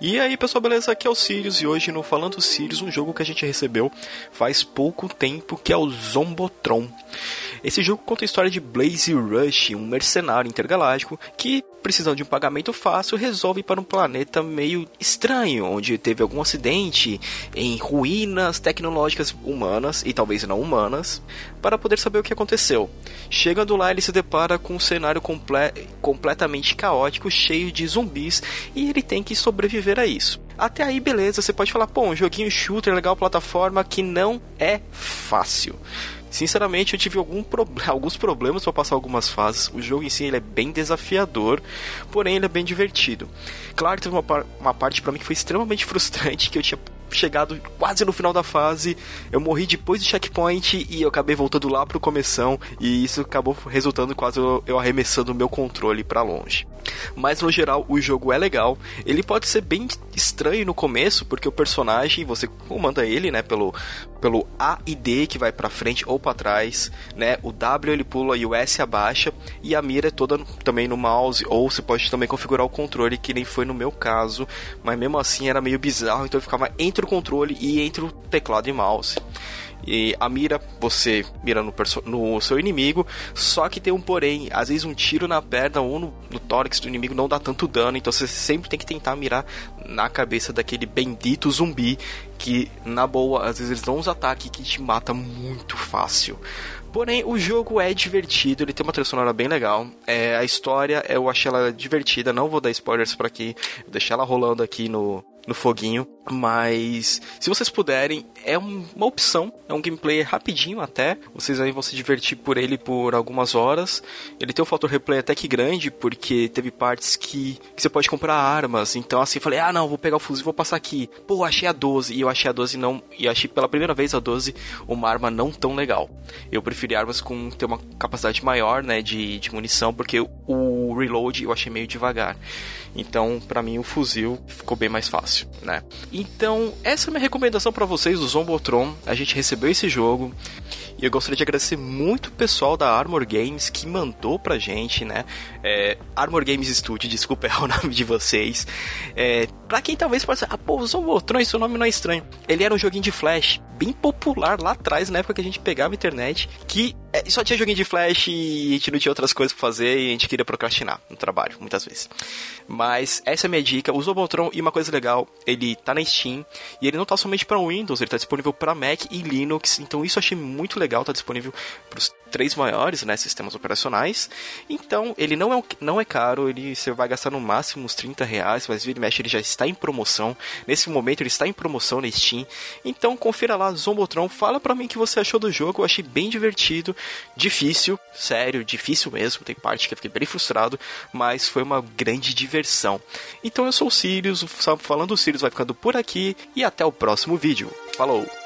E aí pessoal, beleza? Aqui é o Sirius e hoje no Falando Sirius, um jogo que a gente recebeu faz pouco tempo que é o Zombotron. Esse jogo conta a história de Blaze Rush, um mercenário intergaláctico que, precisando de um pagamento fácil, resolve ir para um planeta meio estranho, onde teve algum acidente em ruínas tecnológicas humanas e talvez não humanas, para poder saber o que aconteceu. Chegando lá, ele se depara com um cenário comple completamente caótico, cheio de zumbis, e ele tem que sobreviver a isso. Até aí, beleza, você pode falar, pô, um joguinho shooter legal, plataforma que não é fácil. Sinceramente, eu tive algum pro... alguns problemas para passar algumas fases. O jogo em si ele é bem desafiador, porém ele é bem divertido. Claro, teve uma, par... uma parte para mim que foi extremamente frustrante, que eu tinha chegado quase no final da fase, eu morri depois do checkpoint e eu acabei voltando lá pro começão e isso acabou resultando quase eu arremessando o meu controle para longe. Mas no geral o jogo é legal. Ele pode ser bem estranho no começo, porque o personagem você comanda ele, né, pelo pelo A e D que vai para frente ou para trás, né? O W ele pula e o S abaixa e a mira é toda também no mouse ou você pode também configurar o controle que nem foi no meu caso, mas mesmo assim era meio bizarro, então eu ficava entre o controle e entre o teclado e mouse. E a mira, você mira no, no, seu inimigo, só que tem um porém, às vezes um tiro na perna ou no, no tórax do inimigo não dá tanto dano, então você sempre tem que tentar mirar na cabeça daquele bendito zumbi que, na boa, às vezes eles dão uns ataques que te mata muito fácil. Porém, o jogo é divertido, ele tem uma trilha sonora bem legal. É, a história, eu achei ela divertida, não vou dar spoilers por aqui, vou deixar ela rolando aqui no, no foguinho. Mas se vocês puderem, é uma opção, é um gameplay rapidinho até. Vocês aí vão se divertir por ele por algumas horas. Ele tem um fator replay até que grande, porque teve partes que, que você pode comprar armas. Então assim, falei, ah não, vou pegar o fuzil e vou passar aqui. Pô, achei a 12. E eu achei a 12 não. E achei pela primeira vez a 12 uma arma não tão legal. Eu preferi armas com ter uma capacidade maior, né, de, de munição, porque o reload eu achei meio devagar. Então, para mim, o fuzil ficou bem mais fácil, né? Então, essa é a minha recomendação para vocês do Zombotron. A gente recebeu esse jogo e eu gostaria de agradecer muito o pessoal da Armor Games que mandou pra gente, né? É, Armor Games Studio, desculpa é o nome de vocês. É, pra quem talvez possa ah, pô, o Zombotron, esse nome não é estranho. Ele era um joguinho de flash bem popular lá atrás, na época que a gente pegava a internet, que é, só tinha joguinho de flash e a gente não tinha outras coisas pra fazer e a gente queria procrastinar no trabalho, muitas vezes. Mas essa é a minha dica. O Zobotron, e uma coisa legal, ele tá na Steam e ele não tá somente para Windows, ele tá disponível para Mac e Linux. Então isso eu achei muito legal, tá disponível pros três maiores, né, sistemas operacionais. Então, ele não é, não é caro, ele você vai gastar no máximo uns 30 reais, mas vira e mexe ele já está em promoção. Nesse momento ele está em promoção na Steam. Então, confira lá, Zombotron, fala pra mim o que você achou do jogo, eu achei bem divertido, difícil, sério, difícil mesmo, tem parte que eu fiquei bem frustrado, mas foi uma grande diversão. Então eu sou o Sirius, falando o Sirius vai ficando por aqui e até o próximo vídeo. Falou!